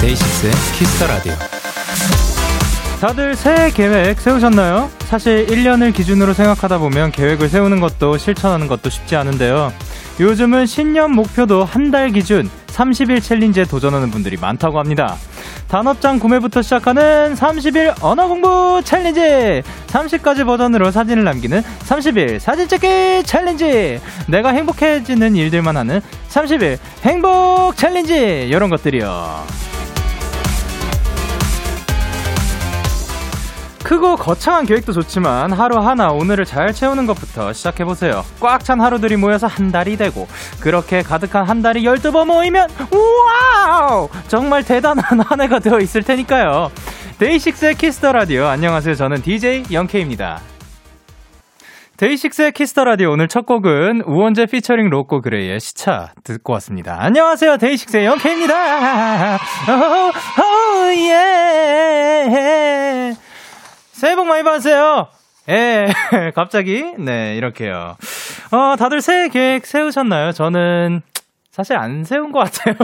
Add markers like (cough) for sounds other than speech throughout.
DAY6의 Kiss the Radio. 다들 새해 계획 세우셨나요? 사실 1년을 기준으로 생각하다 보면 계획을 세우는 것도 실천하는 것도 쉽지 않은데요. 요즘은 신년 목표도 한 달 기준 30일 챌린지에 도전하는 분들이 많다고 합니다. 단어장 구매부터 시작하는 30일 언어 공부 challenge! 30가지 버전으로 사진을 남기는 30일 사진 찍기 challenge! 내가 행복해지는 일들만 하는 30일 행복 challenge! 이런 것들이요. 크고 거창한 계획도 좋지만 하루하루 오늘을 잘 채우는 것부터 시작해보세요. 꽉 찬 하루들이 모여서 한 달이 되고 그렇게 가득한 한 달이 열두 번 모이면 우 와우! 정말 대단한 한 해가 되어 있을 테니까요. DAY6의 Kiss the Radio 안녕하세요. 저는 DJ Young K입니다. DAY6의 Kiss the Radio 오늘 첫 곡은 우원재 피처링 로꼬 GRAY의 시차 듣고 왔습니다. 안녕하세요. DAY6의 Young K입니다. 오, 오, 예. 새해 복 많이 받으세요. 예, (laughs) 갑자기, 네, 이렇게요. 어, 다들 새해 계획 세우셨나요? 저는 사실 안 세운 것 같아요.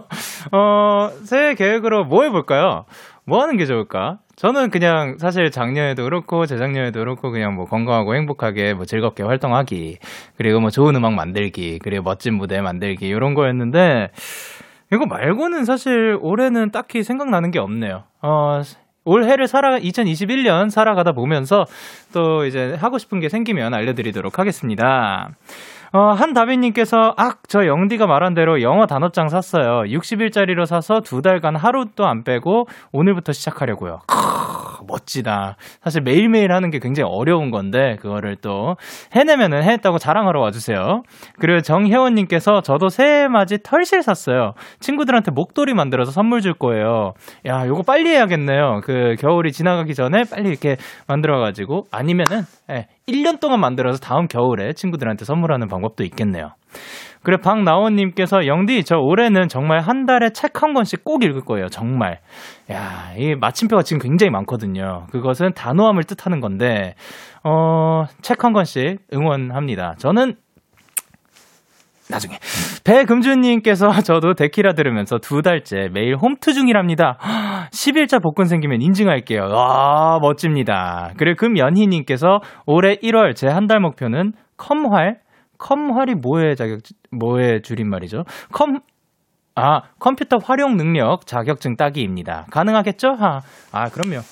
(laughs) 어, 새해 계획으로 뭐 해볼까요? 뭐 하는 게 좋을까? 저는 그냥 사실 작년에도 그렇고 재작년에도 그렇고 그냥 뭐 건강하고 행복하게 뭐 즐겁게 활동하기 그리고 뭐 좋은 음악 만들기 그리고 멋진 무대 만들기 이런 거였는데 이거 말고는 사실 올해는 딱히 생각나는 게 없네요. 어, 올해를 살아 2021년 살아가다 보면서 또 이제 하고 싶은 게 생기면 알려드리도록 하겠습니다. 어, 한다비님께서, 악, 저 영디가 말한 대로 영어 단어장 샀어요. 60일짜리로 사서 두 달간 하루도 안 빼고 오늘부터 시작하려고요. 크, (laughs) 멋지다. 사실 매일매일 하는 게 굉장히 어려운 건데, 그거를 또 해내면은 해냈다고 자랑하러 와주세요. 그리고 정혜원님께서 저도 새해 맞이 털실 샀어요. 친구들한테 목도리 만들어서 선물 줄 거예요. 야, 요거 빨리 해야겠네요. 그 겨울이 지나가기 전에 빨리 이렇게 만들어가지고, 아니면은, 예, 1년 동안 만들어서 다음 겨울에 친구들한테 선물하는 방법도 있겠네요. 그래, 박나원님께서, 영디, 저 올해는 정말 한 달에 책 한 권씩 꼭 읽을 거예요. 정말. 야, 이 마침표가 지금 굉장히 많거든요. 그것은 단호함을 뜻하는 건데, 어, 책 한 권씩 응원합니다. 저는 나중에. 배금주님께서 (laughs) 저도 데키라 들으면서 두 달째 매일 홈트 중이랍니다. (gasps) 10일차 복권 생기면 인증할게요. 와, 멋집니다. 그리고 금연희님께서 올해 1월 제 한 달 목표는 컴활? 컴활이 뭐의 자격, 뭐의 줄임말이죠? 컴, 아, 컴퓨터 활용 능력 자격증 따기입니다. 가능하겠죠? 하. 아, 그럼요.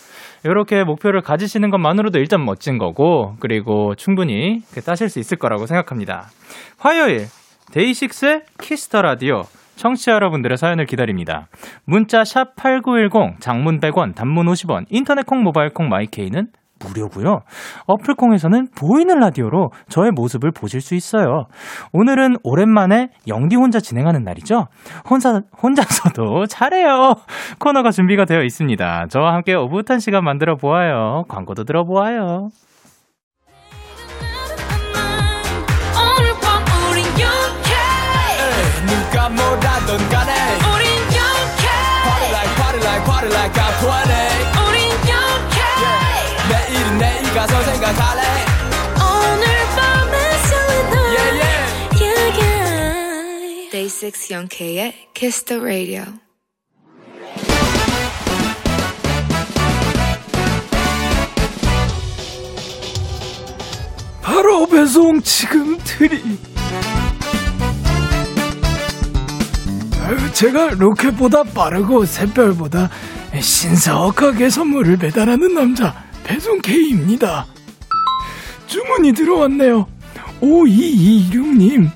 이렇게 목표를 가지시는 것만으로도 일단 멋진 거고, 그리고 충분히 따실 수 있을 거라고 생각합니다. 화요일, DAY6의 Kiss the Radio. 청취자 여러분들의 사연을 기다립니다. 문자 샵 8910, 장문 100원, 단문 50원, 인터넷 콩, 모바일 콩, my K는 무료고요. 어플 콩에서는 보이는 라디오로 저의 모습을 보실 수 있어요. 오늘은 오랜만에 영디 혼자 진행하는 날이죠. 혼자 혼자서도 (laughs) 잘해요. 코너가 준비가 되어 있습니다. 저와 함께 오붓한 시간 만들어 보아요. 광고도 들어 보아요. 누가 뭐라던 간에 우린 영케 Party like party like party like I'm 20우 가서 생각할래? 오늘 밤에 설레는 Yeah yeah. Yeah. Day 6 영케의 Kiss the Radio. 바로 배송 지금 드리. 제가 로켓보다 빠르고 샛별보다 신사옥하게 선물을 배달하는 남자 배송 K입니다. 주문이 들어왔네요. 5226님.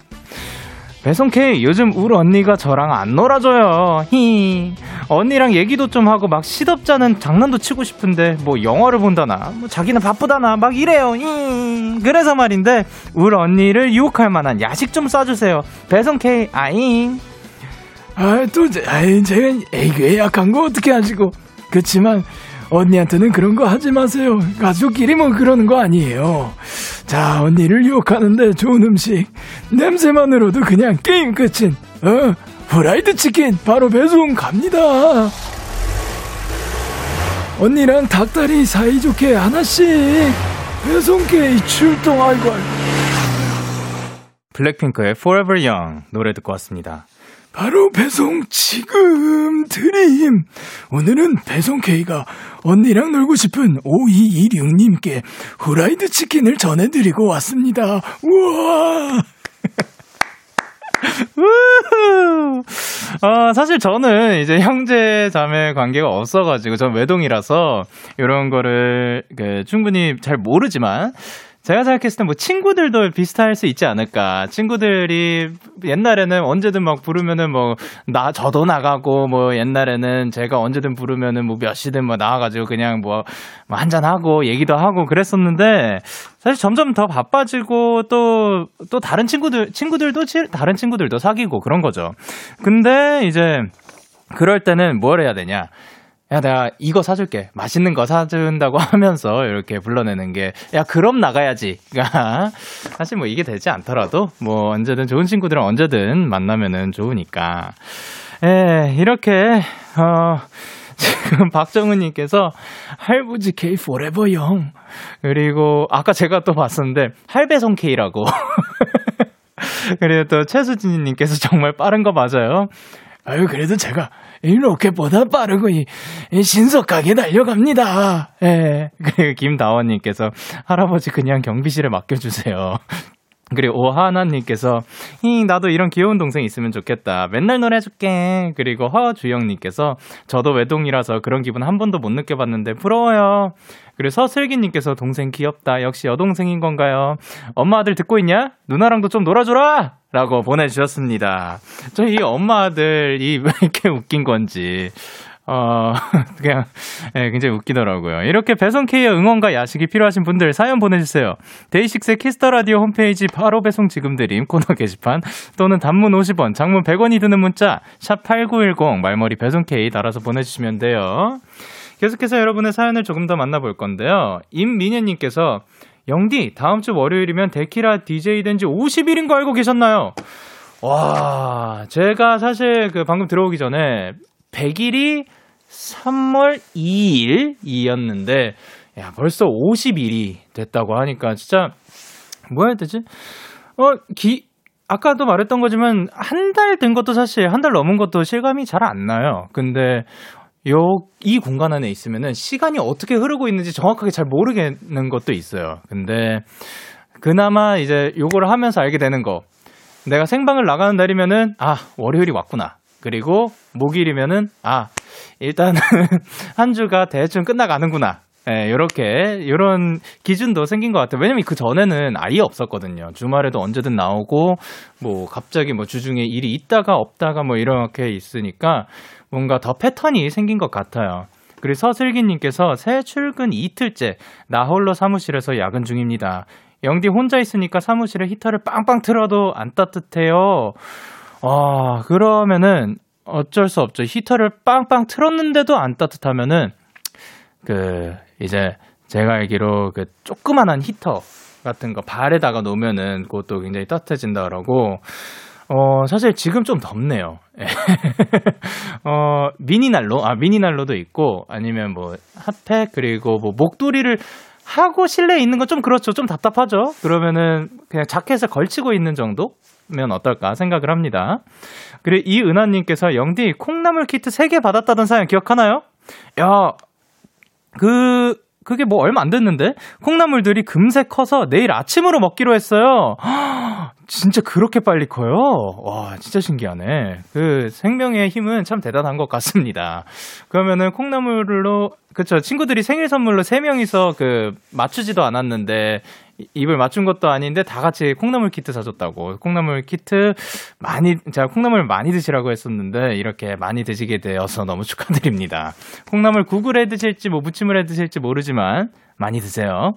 배송 K 요즘 우리 언니가 저랑 안 놀아줘요. 히. 언니랑 얘기도 좀 하고 막 시덥잖은 장난도 치고 싶은데 뭐 영화를 본다나 뭐 자기는 바쁘다나 막 이래요. 히. 그래서 말인데 우리 언니를 유혹할 만한 야식 좀 쏴주세요. 배송 K 아잉. 아, 또, 제- 아이, 제가 애교에 약한 거 어떻게 하시고. 그렇지만, 언니한테는 그런 거 하지 마세요. 가족끼리 뭐 그러는 거 아니에요. 자, 언니를 유혹하는데 좋은 음식. 냄새만으로도 그냥 게임 끝인, 어, 후라이드 치킨 바로 배송 갑니다. 언니랑 닭다리 사이좋게 하나씩 배송 K 출동 아이고 아이고. 블랙핑크의 Forever Young 노래 듣고 왔습니다. 바로 배송 지금 드림. 오늘은 배송 K가 언니랑 놀고 싶은 5226님께 후라이드 치킨을 전해드리고 왔습니다. 우와. (laughs) 어, 사실 저는 이제 형제 자매 관계가 없어가지고, 전 외동이라서, 이런 거를, 그, 충분히 잘 모르지만, 제가 생각했을 때 뭐 친구들도 비슷할 수 있지 않을까. 친구들이 옛날에는 언제든 막 부르면은 뭐, 나, 저도 나가고, 뭐 옛날에는 제가 언제든 부르면은 뭐 몇 시든 뭐 나와가지고 그냥 뭐, 뭐 한잔 하고 얘기도 하고 그랬었는데, 사실 점점 더 바빠지고 또, 또 다른 친구들, 친구들도 치- 다른 친구들도 사귀고 그런 거죠. 근데 이제, 그럴 때는 뭘 해야 되냐. 야, 내가 이거 사줄게. 맛있는 거 사준다고 (laughs) 하면서 이렇게 불러내는 게, 야, 그럼 나가야지. 가 (laughs) 사실 뭐 이게 되지 않더라도, 뭐 언제든 좋은 친구들은 언제든 만나면은 좋으니까. 예, 이렇게, 어, (laughs) 지금 박정은님께서 할부지 K forever young. 그리고 아까 제가 또 봤었는데, 할배송 K라고. 그리고 또 최수진님께서 정말 빠른 거 맞아요. 아유, 그래도 제가 이 로켓보다 빠르고 이, 이 신속하게 달려갑니다. 예. (laughs) 그리고 김다원님께서 할아버지 그냥 경비실에 맡겨주세요. (laughs) 그리고 오하나님께서 히 나도 이런 귀여운 동생 있으면 좋겠다. 맨날 노래 해줄게. 그리고 허주영님께서 저도 외동이라서 그런 기분 한 번도 못 느껴봤는데 부러워요. 그리고 서슬기님께서 동생 귀엽다. 역시 여동생인 건가요? 엄마 아들 듣고 있냐? 누나랑도 좀 놀아줘라. 라고 보내주셨습니다. 저희 엄마 아들이 왜 이렇게 웃긴 건지. 어, (laughs) 그냥, 예, 굉장히 웃기더라고요. 이렇게 배송 K의 응원과 야식이 필요하신 분들 사연 보내주세요. DAY6의 Kiss the Radio 홈페이지 바로 배송 지금 드림 코너 게시판 또는 단문 50원, 장문 100원이 드는 문자 샵8910 말머리 배송 K 달아서 보내주시면 돼요. 계속해서 여러분의 사연을 조금 더 만나볼 건데요. 임민혜님께서 영디 다음 주 월요일이면 데키라 DJ 된 지 50일인 거 알고 계셨나요? 와, 제가 사실 그 방금 들어오기 전에 100일이 3월 2일이었는데, 야, 벌써 50일이 됐다고 하니까 진짜, 뭐 해야 되지? 어, 기, 아까도 말했던 거지만, 한 달 된 것도 사실, 한 달 넘은 것도 실감이 잘 안 나요. 근데, 요, 이 공간 안에 있으면은 시간이 어떻게 흐르고 있는지 정확하게 잘 모르겠는 것도 있어요. 근데, 그나마 이제 요거를 하면서 알게 되는 거. 내가 생방을 나가는 날이면은, 아, 월요일이 왔구나. 그리고 목요일이면은, 아, 일단은 (laughs) 한 주가 대충 끝나가는구나. 예, 요렇게, 요런 기준도 생긴 것 같아요. 왜냐면 그 전에는 아예 없었거든요. 주말에도 언제든 나오고, 뭐, 갑자기 뭐 주중에 일이 있다가 없다가 뭐 이렇게 있으니까 뭔가 더 패턴이 생긴 것 같아요. 그리고 서슬기님께서 새 출근 이틀째, 나 홀로 사무실에서 야근 중입니다. 영디 혼자 있으니까 사무실에 히터를 빵빵 틀어도 안 따뜻해요. 아, 그러면은 어쩔 수 없죠. 히터를 빵빵 틀었는데도 안 따뜻하면은 그 이제 제가 알기로 그 조그만한 히터 같은 거 발에다가 놓으면은 그것도 굉장히 따뜻해진다 그러고 어 사실 지금 좀 덥네요. 예. (laughs) 어 미니 난로 아 미니 난로도 있고 아니면 뭐 핫팩 그리고 뭐 목도리를 하고 실내에 있는 건 좀 그렇죠. 좀 답답하죠. 그러면은 그냥 자켓을 걸치고 있는 정도면 어떨까 생각을 합니다. 그리고 이은하님께서 영디 콩나물 키트 3개 받았다던 사연 기억하나요? 야, 그, 그게 뭐 얼마 안 됐는데? 콩나물들이 금세 커서 내일 아침으로 먹기로 했어요. (gasps) 진짜 그렇게 빨리 커요? 와, 진짜 신기하네. 그 생명의 힘은 참 대단한 것 같습니다. 그러면은 콩나물로, 그쵸. 친구들이 생일 선물로 3명이서 그 맞추지도 않았는데, 이- 입을 맞춘 것도 아닌데 다 같이 콩나물 키트 사줬다고. 콩나물 키트 많이, 제가 콩나물 많이 드시라고 했었는데, 이렇게 많이 드시게 되어서 너무 (laughs) 축하드립니다. 콩나물 국을 해 드실지 뭐 무침을 해 드실지 모르지만, 많이 드세요.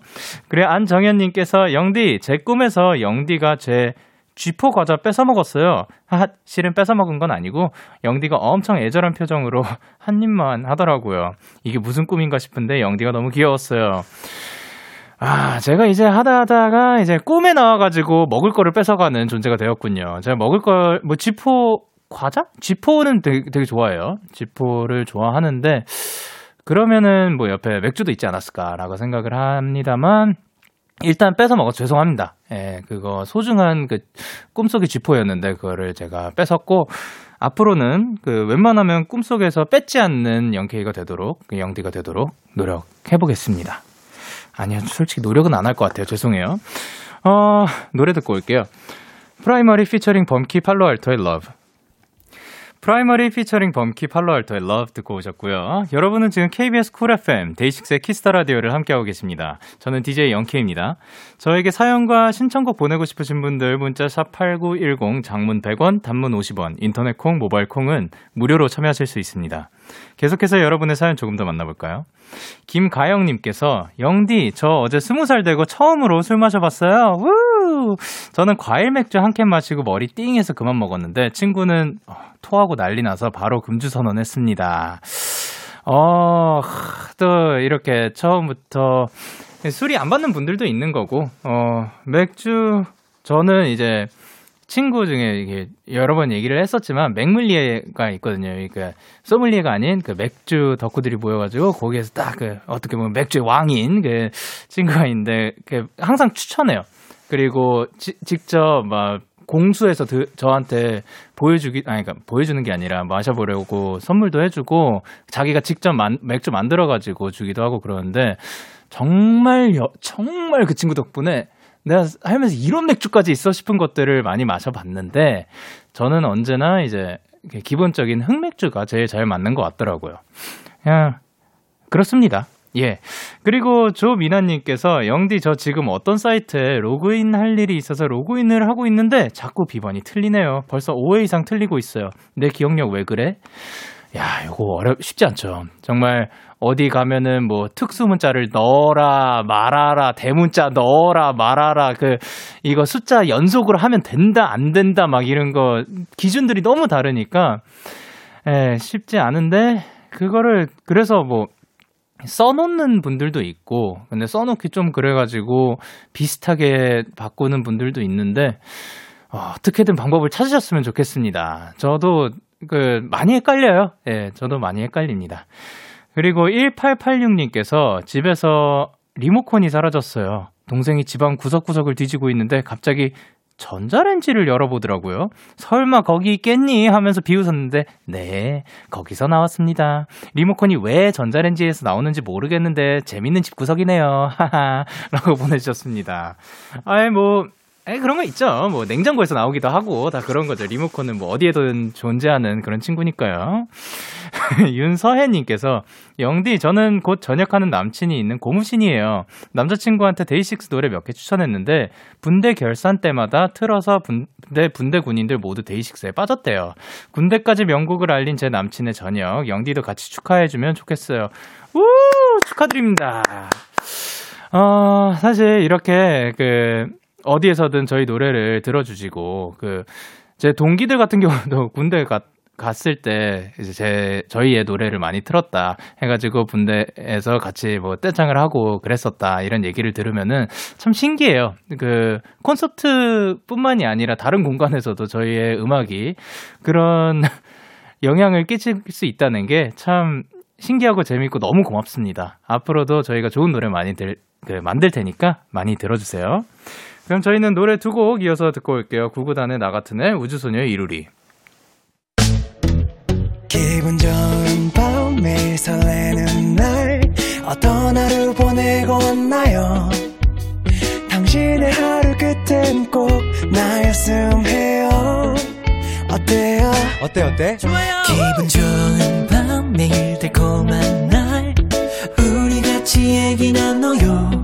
그래, 안정현님께서, 영디, 제 꿈에서 영디가 제 쥐포 과자 뺏어 먹었어요. 하, 실은 뺏어 먹은 건 아니고 영디가 엄청 애절한 표정으로 (laughs) 한 입만 하더라고요. 이게 무슨 꿈인가 싶은데 영디가 너무 귀여웠어요. 아, 제가 이제 하다 하다가 이제 꿈에 나와가지고 먹을 거를 뺏어가는 존재가 되었군요. 제가 먹을 걸, 뭐, 지포, 과자? 지포는 되게, 되게 좋아해요. 지포를 좋아하는데, 그러면은 뭐 옆에 맥주도 있지 않았을까라고 생각을 합니다만, 일단 뺏어 먹어서 죄송합니다. 예, 그거 소중한 그 꿈속의 쥐포였는데 그거를 제가 뺏었고 앞으로는 그 웬만하면 꿈속에서 뺏지 않는 영케이가 되도록 그 영디가 되도록 노력해 보겠습니다. 아니요, 솔직히 노력은 안 할 것 같아요. 죄송해요. 어, 노래 듣고 올게요. 프라이머리 피처링 범키 팔로알토의 Love. 프라이머리 피처링 범키 팔로알토의 Love 듣고 오셨고요. 여러분은 지금 KBS 쿨 FM 데이식스의 키스터 라디오를 함께하고 계십니다. 저는 DJ Young K입니다. 저에게 사연과 신청곡 보내고 싶으신 분들 문자 샵8910 장문 100원, 단문 50원, 인터넷 콩, 모바일 콩은 무료로 참여하실 수 있습니다. 계속해서 여러분의 사연 조금 더 만나볼까요? 김가영님께서 영디 저 어제 스무 살 되고 처음으로 술 마셔봤어요. 우! 저는 과일 맥주 한 캔 마시고 머리 띵해서 그만 먹었는데 친구는 어, 토하고 난리 나서 바로 금주 선언했습니다. 어, 또 이렇게 처음부터 술이 안 받는 분들도 있는 거고, 어, 맥주, 저는 이제 친구 중에 이게 여러 번 얘기를 했었지만 맥물리에가 있거든요. 그러니까 소믈리에가 아닌 그 맥주 덕후들이 모여가지고 거기에서 딱 그 어떻게 보면 맥주의 왕인 그 친구가 있는데 그 항상 추천해요. 그리고 지, 직접 막 공수해서 드, 저한테 보여주기 아니 그러니까 보여주는 게 아니라 마셔보려고 선물도 해주고 자기가 직접 만, 맥주 만들어 가지고 주기도 하고 그러는데 정말 여, 정말 그 친구 덕분에 내가 살면서 이런 맥주까지 있어 싶은 것들을 많이 마셔봤는데 저는 언제나 이제 기본적인 흑맥주가 제일 잘 맞는 것 같더라고요. 그냥 그렇습니다. 예. 그리고 조미나님께서 영디 저 지금 어떤 사이트에 로그인 할 일이 있어서 로그인을 하고 있는데 자꾸 비번이 틀리네요. 벌써 5회 이상 틀리고 있어요. 내 기억력 왜 그래? 야, 이거 어렵 쉽지 않죠. 정말 어디 가면은 뭐 특수 문자를 넣어라 말아라 대문자 넣어라 말아라 그 이거 숫자 연속으로 하면 된다 안 된다 막 이런 거 기준들이 너무 다르니까 에 쉽지 않은데 그거를 그래서 뭐 써놓는 분들도 있고 근데 써놓기 좀 그래가지고 비슷하게 바꾸는 분들도 있는데 어, 어떻게든 방법을 찾으셨으면 좋겠습니다. 저도 그 많이 헷갈려요. 예, 저도 많이 헷갈립니다. 그리고 1886님께서 집에서 리모컨이 사라졌어요. 동생이 집안 구석구석을 뒤지고 있는데 갑자기 전자레인지를 열어보더라고요. 설마 거기 있겠니? 하면서 비웃었는데, 네, 거기서 나왔습니다. 리모컨이 왜 전자레인지에서 나오는지 모르겠는데, 재밌는 집구석이네요. (laughs) 하하. 라고 보내주셨습니다. 아이, 뭐, 에 그런 거 있죠. 뭐 냉장고에서 나오기도 하고 다 그런 거죠. 리모컨은 뭐 어디에든 존재하는 그런 친구니까요. (laughs) 윤서혜님께서 영디 저는 곧 전역하는 남친이 있는 고무신이에요. 남자친구한테 데이식스 노래 몇 개 추천했는데 군대 결산 때마다 틀어서 군대 군대 군인들 모두 데이식스에 빠졌대요. 군대까지 명곡을 알린 제 남친의 전역 영디도 같이 축하해주면 좋겠어요. 우 축하드립니다. 어 사실 이렇게 그 어디에서든 저희 노래를 들어주시고 그 제 동기들 같은 경우도 (laughs) 군대 갔 갔을 때 이제 제 저희의 노래를 많이 틀었다 해가지고 군대에서 같이 뭐 떼창을 하고 그랬었다 이런 얘기를 들으면은 참 신기해요. 그 콘서트뿐만이 아니라 다른 공간에서도 저희의 음악이 그런 (laughs) 영향을 끼칠 수 있다는 게 참 신기하고 재밌고 너무 고맙습니다. 앞으로도 저희가 좋은 노래 많이 들, 그 만들 테니까 많이 들어주세요. 그럼 저희는 노래 두 곡 이어서 듣고 올게요. 구구단의 나 같은 애, 우주소녀의 이루리. 기분 좋은 밤 매일 설레는 날 어떤 하루 보내고 왔나요 당신의 하루 끝엔 꼭 나였음 해요 어때요 어때 어때? 좋아요 기분 좋은 밤 매일 달콤한 날 우리 같이 얘기 나눠요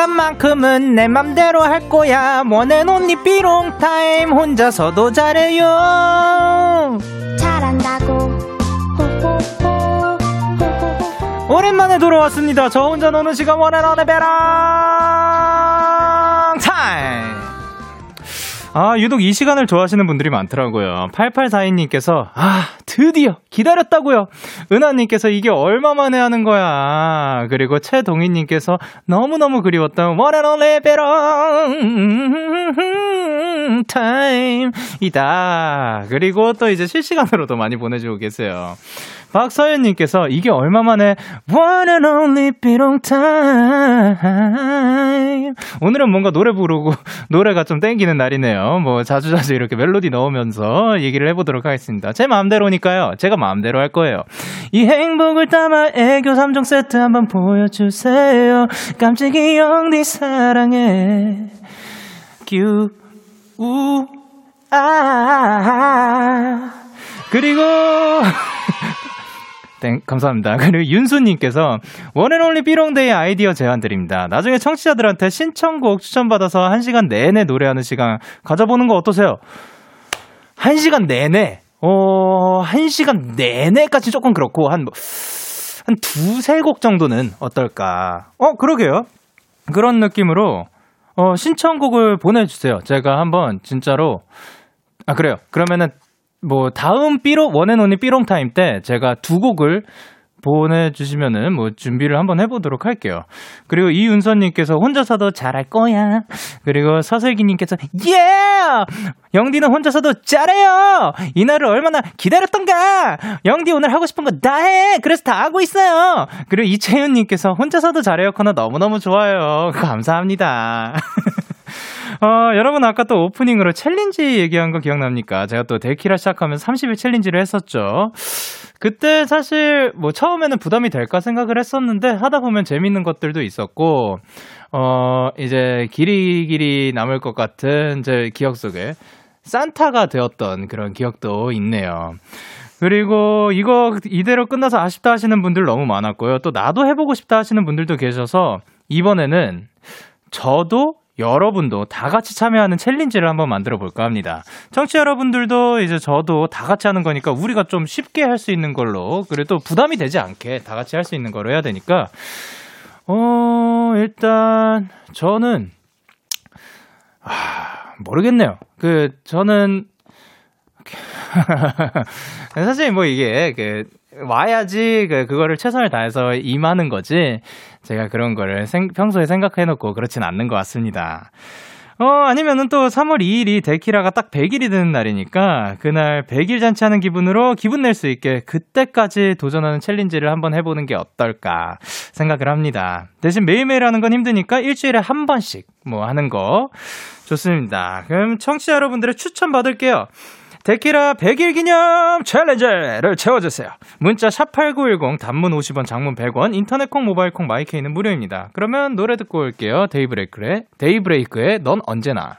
시간만큼은 내 맘대로 할 거야. 원앤 온리 삐롱 타임 혼자서도 잘해요. 잘한다고 오랜만에 돌아왔습니다. 저 혼자 노는 시간 One and Only 베랑 아, 유독 이 시간을 좋아하시는 분들이 많더라고요. 8842님께서, 아, 드디어 기다렸다고요. 은하님께서 이게 얼마 만에 하는 거야. 그리고 최동희님께서 너무너무 그리웠던 One and Only 베런 타임이다. 그리고 또 이제 실시간으로도 많이 보내주고 계세요. 박서연님께서 이게 얼마 만에 One and Only 비롱 타임 오늘은 뭔가 노래 부르고 (laughs) 노래가 좀 땡기는 날이네요. 뭐 자주 자주 이렇게 멜로디 넣으면서 얘기를 해보도록 하겠습니다. 제 마음대로니까요. 제가 마음대로 할 거예요. 이 행복을 담아 애교 3종 세트 한번 보여주세요. 깜찍이 형네 사랑해 규 우, 아. 그리고, (laughs) 땡, 감사합니다. (laughs) 그리고 윤수님께서 원앤올리 삐롱데이 아이디어 제안 드립니다. 나중에 청취자들한테 신청곡 추천받아서 한 시간 내내 노래하는 시간 가져보는 거 어떠세요? 한 시간 내내, 어, 한 시간 내내까지 조금 그렇고, 한, 뭐, 한 두세 곡 정도는 어떨까? 어, 그러게요. 그런 느낌으로, 어, 신청곡을 보내주세요. 제가 한번 진짜로, 아, 그래요. 그러면은, 뭐, 다음 삐롱, 원앤온리 삐롱 타임 때 제가 두 곡을 보내주시면은 뭐 준비를 한번 해보도록 할게요. 그리고 이윤선님께서 혼자서도 잘할 거야. 그리고 서슬기님께서 예! 영디는 혼자서도 잘해요. 이 날을 얼마나 기다렸던가. 영디 오늘 하고 싶은 거 다 해. 그래서 다 하고 있어요. 그리고 이채윤님께서 혼자서도 잘해요 코너 너무 너무 좋아요. 감사합니다. (laughs) 어, 여러분 아까 또 오프닝으로 챌린지 얘기한 거 기억납니까? 제가 또 데키라 시작하면서 30일 챌린지를 했었죠. 그때 사실 뭐 처음에는 부담이 될까 생각을 했었는데 하다 보면 재밌는 것들도 있었고 어 이제 길이 길이 남을 것 같은 제 기억 속에 산타가 되었던 그런 기억도 있네요. 그리고 이거 이대로 끝나서 아쉽다 하시는 분들 너무 많았고요. 또 나도 해보고 싶다 하시는 분들도 계셔서 이번에는 저도 여러분도 다 같이 참여하는 챌린지를 한번 만들어 볼까 합니다. 청취 자 여러분들도 이제 저도 다 같이 하는 거니까 우리가 좀 쉽게 할 수 있는 걸로 또 부담이 되지 않게 다 같이 할 수 있는 걸로 해야 되니까 어 일단 저는 아 모르겠네요. 그 저는 (laughs) 사실 뭐 이게 그 와야지 그 그거를 최선을 다해서 임하는 거지 제가 그런 거를 생, 평소에 생각해 놓고 그렇진 않는 것 같습니다. 어, 아니면은 또 3월 2일이 데키라가 딱 100일이 되는 날이니까 그날 100일 잔치하는 기분으로 기분 낼 수 있게 그때까지 도전하는 챌린지를 한번 해보는 게 어떨까 생각을 합니다. 대신 매일매일 하는 건 힘드니까 일주일에 한 번씩 뭐 하는 거 좋습니다. 그럼 청취자 여러분들의 추천 받을게요. 데키라 100일 기념 챌린지를 채워주세요. 문자 샵8910 단문 50원 장문 100원 인터넷 콩 모바일 콩 마이케이는 무료입니다. 그러면 노래 듣고 올게요. 데이브레이크의 데이브레이크의 넌 언제나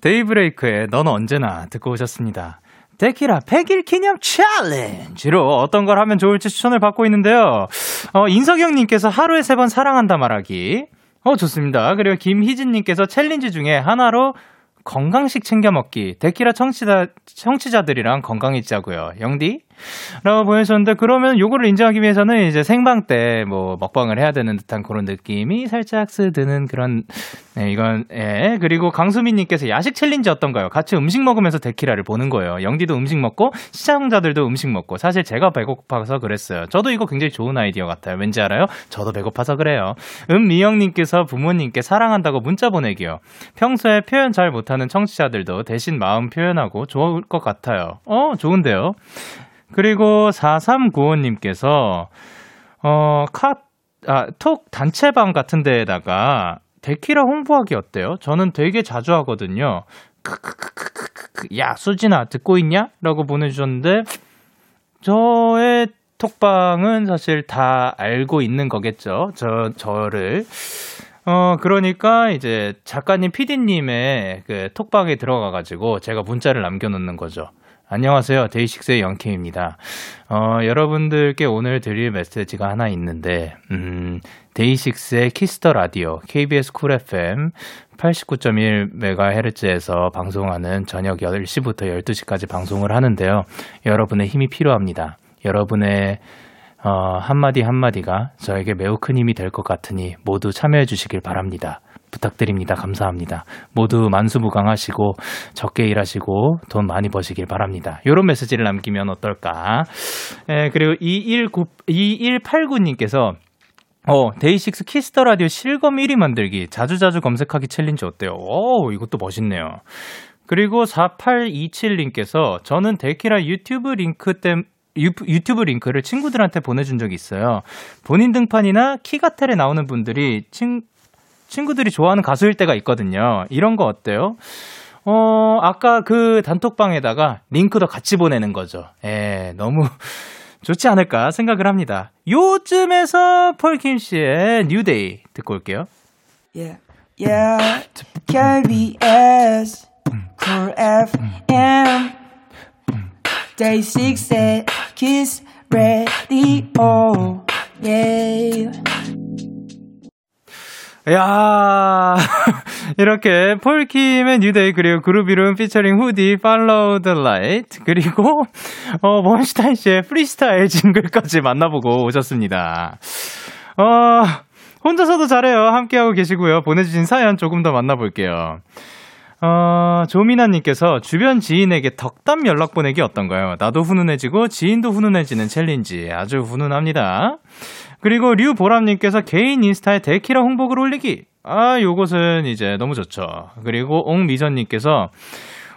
데이브레이크의 넌 언제나 듣고 오셨습니다. 데키라 100일 기념 챌린지로 어떤 걸 하면 좋을지 추천을 받고 있는데요. 어, 인석영님께서 하루에 세 번 사랑한다 말하기. 어, 좋습니다. 그리고 김희진님께서 챌린지 중에 하나로 건강식 챙겨 먹기. 데키라 청취자, 청취자들이랑 건강해지자고요. 영디? 라고 보내셨는데, 그러면 요거를 인정하기 위해서는 이제 생방 때 뭐 먹방을 해야 되는 듯한 그런 느낌이 살짝 스드는 그런, 네, 이건, 예. 그리고 강수민님께서 야식 챌린지 어떤가요? 같이 음식 먹으면서 데키라를 보는 거예요. 영디도 음식 먹고, 시청자들도 음식 먹고. 사실 제가 배고파서 그랬어요. 저도 이거 굉장히 좋은 아이디어 같아요. 왠지 알아요? 저도 배고파서 그래요. 은미영님께서 부모님께 사랑한다고 문자 보내기요. 평소에 표현 잘 못하는 청취자들도 대신 마음 표현하고 좋을 것 같아요. 어, 좋은데요? 그리고 4395님께서, 어, 카, 아, 톡 단체방 같은 데에다가 데키라 홍보하기 어때요? 저는 되게 자주 하거든요. 크크크크크크. 야, 수진아, 듣고 있냐? 라고 보내주셨는데, 저의 톡방은 사실 다 알고 있는 거겠죠. 저, 저를. 어, 그러니까 이제 작가님, 피디님의 그 톡방에 들어가가지고 제가 문자를 남겨놓는 거죠. 안녕하세요. 데이식스의 영케입니다. 어, 여러분들께 오늘 드릴 메시지가 하나 있는데, 음, 데이식스의 키스 더 라디오, KBS 쿨 FM 89.1MHz에서 방송하는 저녁 10시부터 12시까지 방송을 하는데요. 여러분의 힘이 필요합니다. 여러분의 어, 한마디 한마디가 저에게 매우 큰 힘이 될 것 같으니 모두 참여해 주시길 바랍니다. 부탁드립니다. 감사합니다. 모두 만수무강하시고 적게 일하시고 돈 많이 버시길 바랍니다. 이런 메시지를 남기면 어떨까? 에, 그리고 219, 2189님께서 어, 데이식스 키스 더 라디오 실검 1위 만들기 자주자주 검색하기 챌린지 어때요? 오, 이것도 멋있네요. 그리고 4827님께서 저는 데키라 유튜브 링크 때 유튜브 링크를 친구들한테 보내준 적이 있어요. 본인 등판이나 키가텔에 나오는 분들이 친, 친구들이 좋아하는 가수일 때가 있거든요. 이런 거 어때요? 어, 아까 그 단톡방에다가 링크도 같이 보내는 거죠. 예, 너무 (laughs) 좋지 않을까 생각을 합니다. 요즘에서 폴킴 씨의 New Day 듣고 올게요. Yeah, yeah, KBS, Cool FM, Day 6의 Kiss Radio, yeah. 야 (laughs) 이렇게 폴킴의 New Day 그리고 그루비룸 피처링 후디 Follow the Light 그리고 어 원슈타인 씨의 프리스타일 징글까지 만나보고 오셨습니다. 어 혼자서도 잘해요. 함께하고 계시고요. 보내주신 사연 조금 더 만나볼게요. 어, 조미나님께서 주변 지인에게 덕담 연락 보내기 어떤가요? 나도 훈훈해지고 지인도 훈훈해지는 챌린지 아주 훈훈합니다. 그리고 류보람님께서 개인 인스타에 데키라 홍보글 올리기. 아, 요것은 이제 너무 좋죠. 그리고 옥미전님께서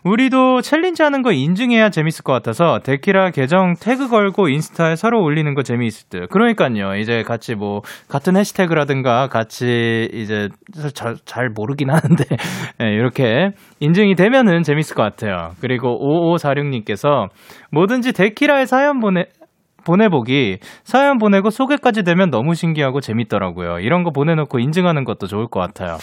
우리도 챌린지 하는 거 인증해야 재밌을 것 같아서 데키라 계정 태그 걸고 인스타에 서로 올리는 거 재미있을 듯. 그러니까요. 이제 같이 뭐 같은 해시태그라든가 같이 이제 잘, 잘 모르긴 하는데 네, (laughs) 이렇게 인증이 되면은 재밌을 것 같아요. 그리고 5546님께서 뭐든지 데키라에 사연 보내 보내보기 사연 보내고 소개까지 되면 너무 신기하고 재밌더라고요. 이런 거 보내놓고 인증하는 것도 좋을 것 같아요.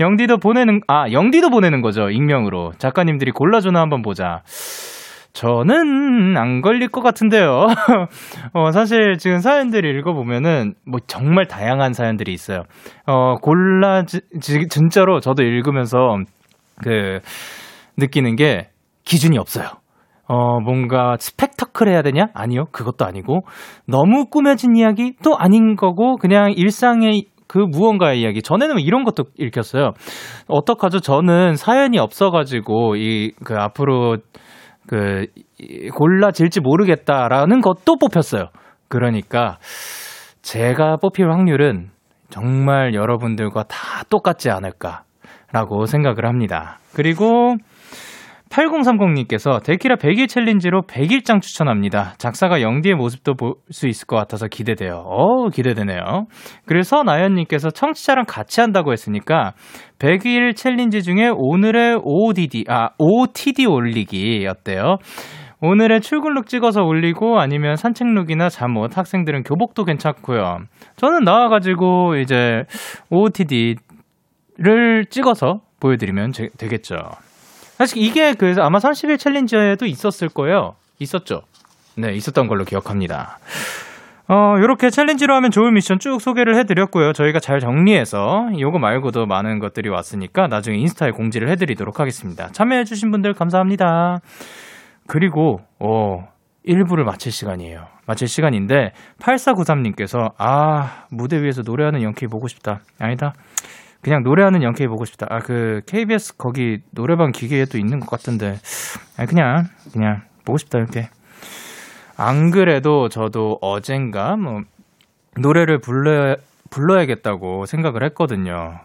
영디도 보내는 아 영디도 보내는 거죠 익명으로 작가님들이 골라주나 한번 보자. 저는 안 걸릴 것 같은데요. (laughs) 어, 사실 지금 사연들을 읽어보면은 뭐 정말 다양한 사연들이 있어요. 어, 골라, 지, 진짜로 저도 읽으면서 그 느끼는 게 기준이 없어요. 어, 뭔가 스펙터클 해야 되냐? 아니요. 그것도 아니고. 너무 꾸며진 이야기? 또 아닌 거고, 그냥 일상의 그 무언가의 이야기. 전에는 이런 것도 읽혔어요. 어떡하죠? 저는 사연이 없어가지고, 이, 그 앞으로, 그, 골라질지 모르겠다라는 것도 뽑혔어요. 그러니까, 제가 뽑힐 확률은 정말 여러분들과 다 똑같지 않을까라고 생각을 합니다. 그리고, 8030님께서 데키라 100일 챌린지로 100일장 추천합니다. 작사가 영디의 모습도 볼 수 있을 것 같아서 기대돼요. 어, 기대되네요. 그래서 나연님께서 청취자랑 같이 한다고 했으니까 100일 챌린지 중에 오늘의 ODD, 아, OOTD 올리기 어때요? 오늘의 출근룩 찍어서 올리고 아니면 산책룩이나 잠옷, 학생들은 교복도 괜찮고요. 저는 나와가지고 이제 OOTD를 찍어서 보여드리면 제, 되겠죠. 사실 이게 그 아마 30일 챌린지에도 있었을 거예요. 있었죠. 네, 있었던 걸로 기억합니다. 어, 요렇게 챌린지로 하면 좋은 미션 쭉 소개를 해드렸고요. 저희가 잘 정리해서 요거 말고도 많은 것들이 왔으니까 나중에 인스타에 공지를 해드리도록 하겠습니다. 참여해주신 분들 감사합니다. 그리고, 어, 1부를 마칠 시간이에요. 마칠 시간인데, 8493님께서, 아, 무대 위에서 노래하는 영케이 보고 싶다. 아니다. 그냥 노래하는 영케이 보고 싶다. 아, 그, KBS 거기 노래방 기계에도 있는 것 같은데. 아, 그냥, 그냥 보고 싶다, 이렇게. 안 그래도 저도 어젠가, 뭐, 노래를 불러, 불러야겠다고 생각을 했거든요.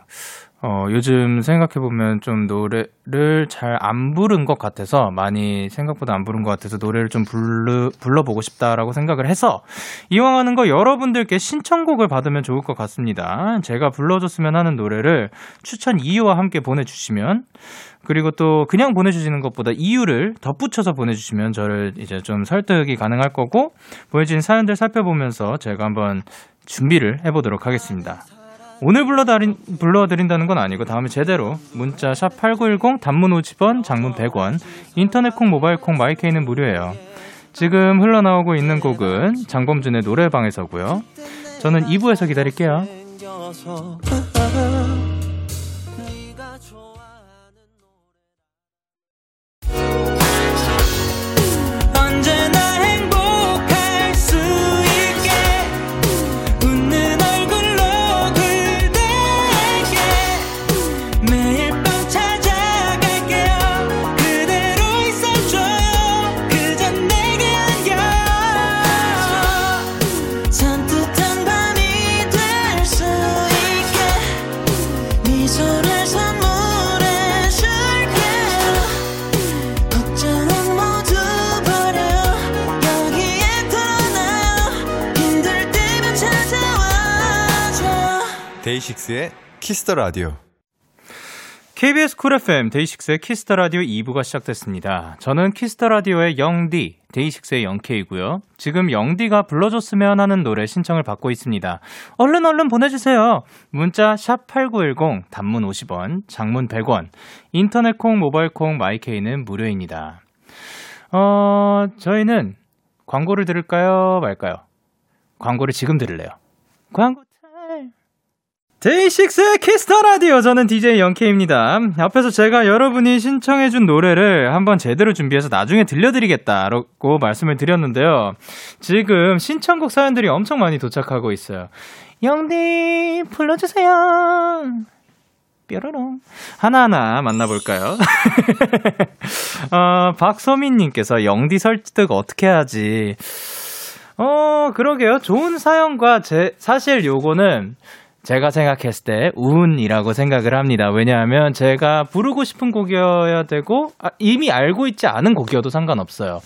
어, 요즘 생각해보면 좀 노래를 잘 안 부른 것 같아서 많이 생각보다 안 부른 것 같아서 노래를 좀 불러, 불러보고 싶다라고 생각을 해서 이왕 하는 거 여러분들께 신청곡을 받으면 좋을 것 같습니다. 제가 불러줬으면 하는 노래를 추천 이유와 함께 보내주시면 그리고 또 그냥 보내주시는 것보다 이유를 덧붙여서 보내주시면 저를 이제 좀 설득이 가능할 거고 보여진 사연들 살펴보면서 제가 한번 준비를 해보도록 하겠습니다. 오늘 불러드린, 불러드린다는 건 아니고 다음에 제대로 문자 샵8910 단문 50원 장문 100원 인터넷 콩 모바일 콩 마이케이는 무료예요. 지금 흘러나오고 있는 곡은 장범준의 노래방에서고요. 저는 2부에서 기다릴게요. 데이식스의 키스 더 라디오. KBS 쿨 FM 데이식스의 키스 더 라디오 2부가 시작됐습니다. 저는 키스 더 라디오의 영디, 데이식스의 영케이고요. 지금 영디가 불러줬으면 하는 노래 신청을 받고 있습니다. 얼른 얼른 보내주세요. 문자 샵 #8910 단문 50원, 장문 100원, 인터넷 콩, 모바일 콩, 마이케이는 무료입니다. 어 저희는 광고를 들을까요, 말까요? 광고를 지금 들을래요. 광고. 데이식스의 키스 더 라디오 저는 DJ 영케입니다. 앞에서 제가 여러분이 신청해준 노래를 한번 제대로 준비해서 나중에 들려드리겠다라고 말씀을 드렸는데요. 지금 신청곡 사연들이 엄청 많이 도착하고 있어요. 영디 불러주세요. 뾰로롱 하나하나 만나볼까요? (laughs) 어, 박소민님께서 영디 설득 어떻게 하지? 어 그러게요. 좋은 사연과 제 사실 요거는 제가 생각했을 때 운이라고 생각을 합니다. 왜냐하면 제가 부르고 싶은 곡이어야 되고 아, 이미 알고 있지 않은 곡이어도 상관없어요.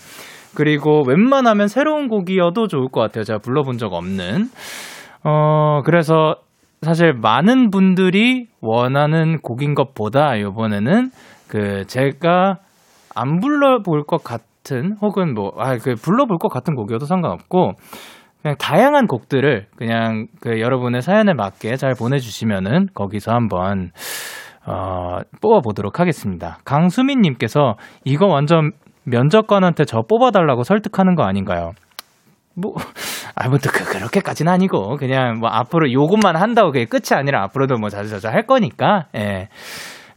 그리고 웬만하면 새로운 곡이어도 좋을 것 같아요. 제가 불러본 적 없는. 어 그래서 사실 많은 분들이 원하는 곡인 것보다 이번에는 그 제가 안 불러볼 것 같은 혹은 뭐 아 그 불러볼 것 같은 곡이어도 상관없고 그냥 다양한 곡들을 그냥 그 여러분의 사연에 맞게 잘 보내주시면은 거기서 한번 어, 뽑아보도록 하겠습니다. 강수민님께서 이거 완전 면접관한테 저 뽑아달라고 설득하는 거 아닌가요? 뭐, 아, 뭐, 또, 그, 그렇게까지는 아니고, 그냥, 뭐, 앞으로 요것만 한다고 그게 끝이 아니라 앞으로도 뭐 자주자주 할 거니까, 예.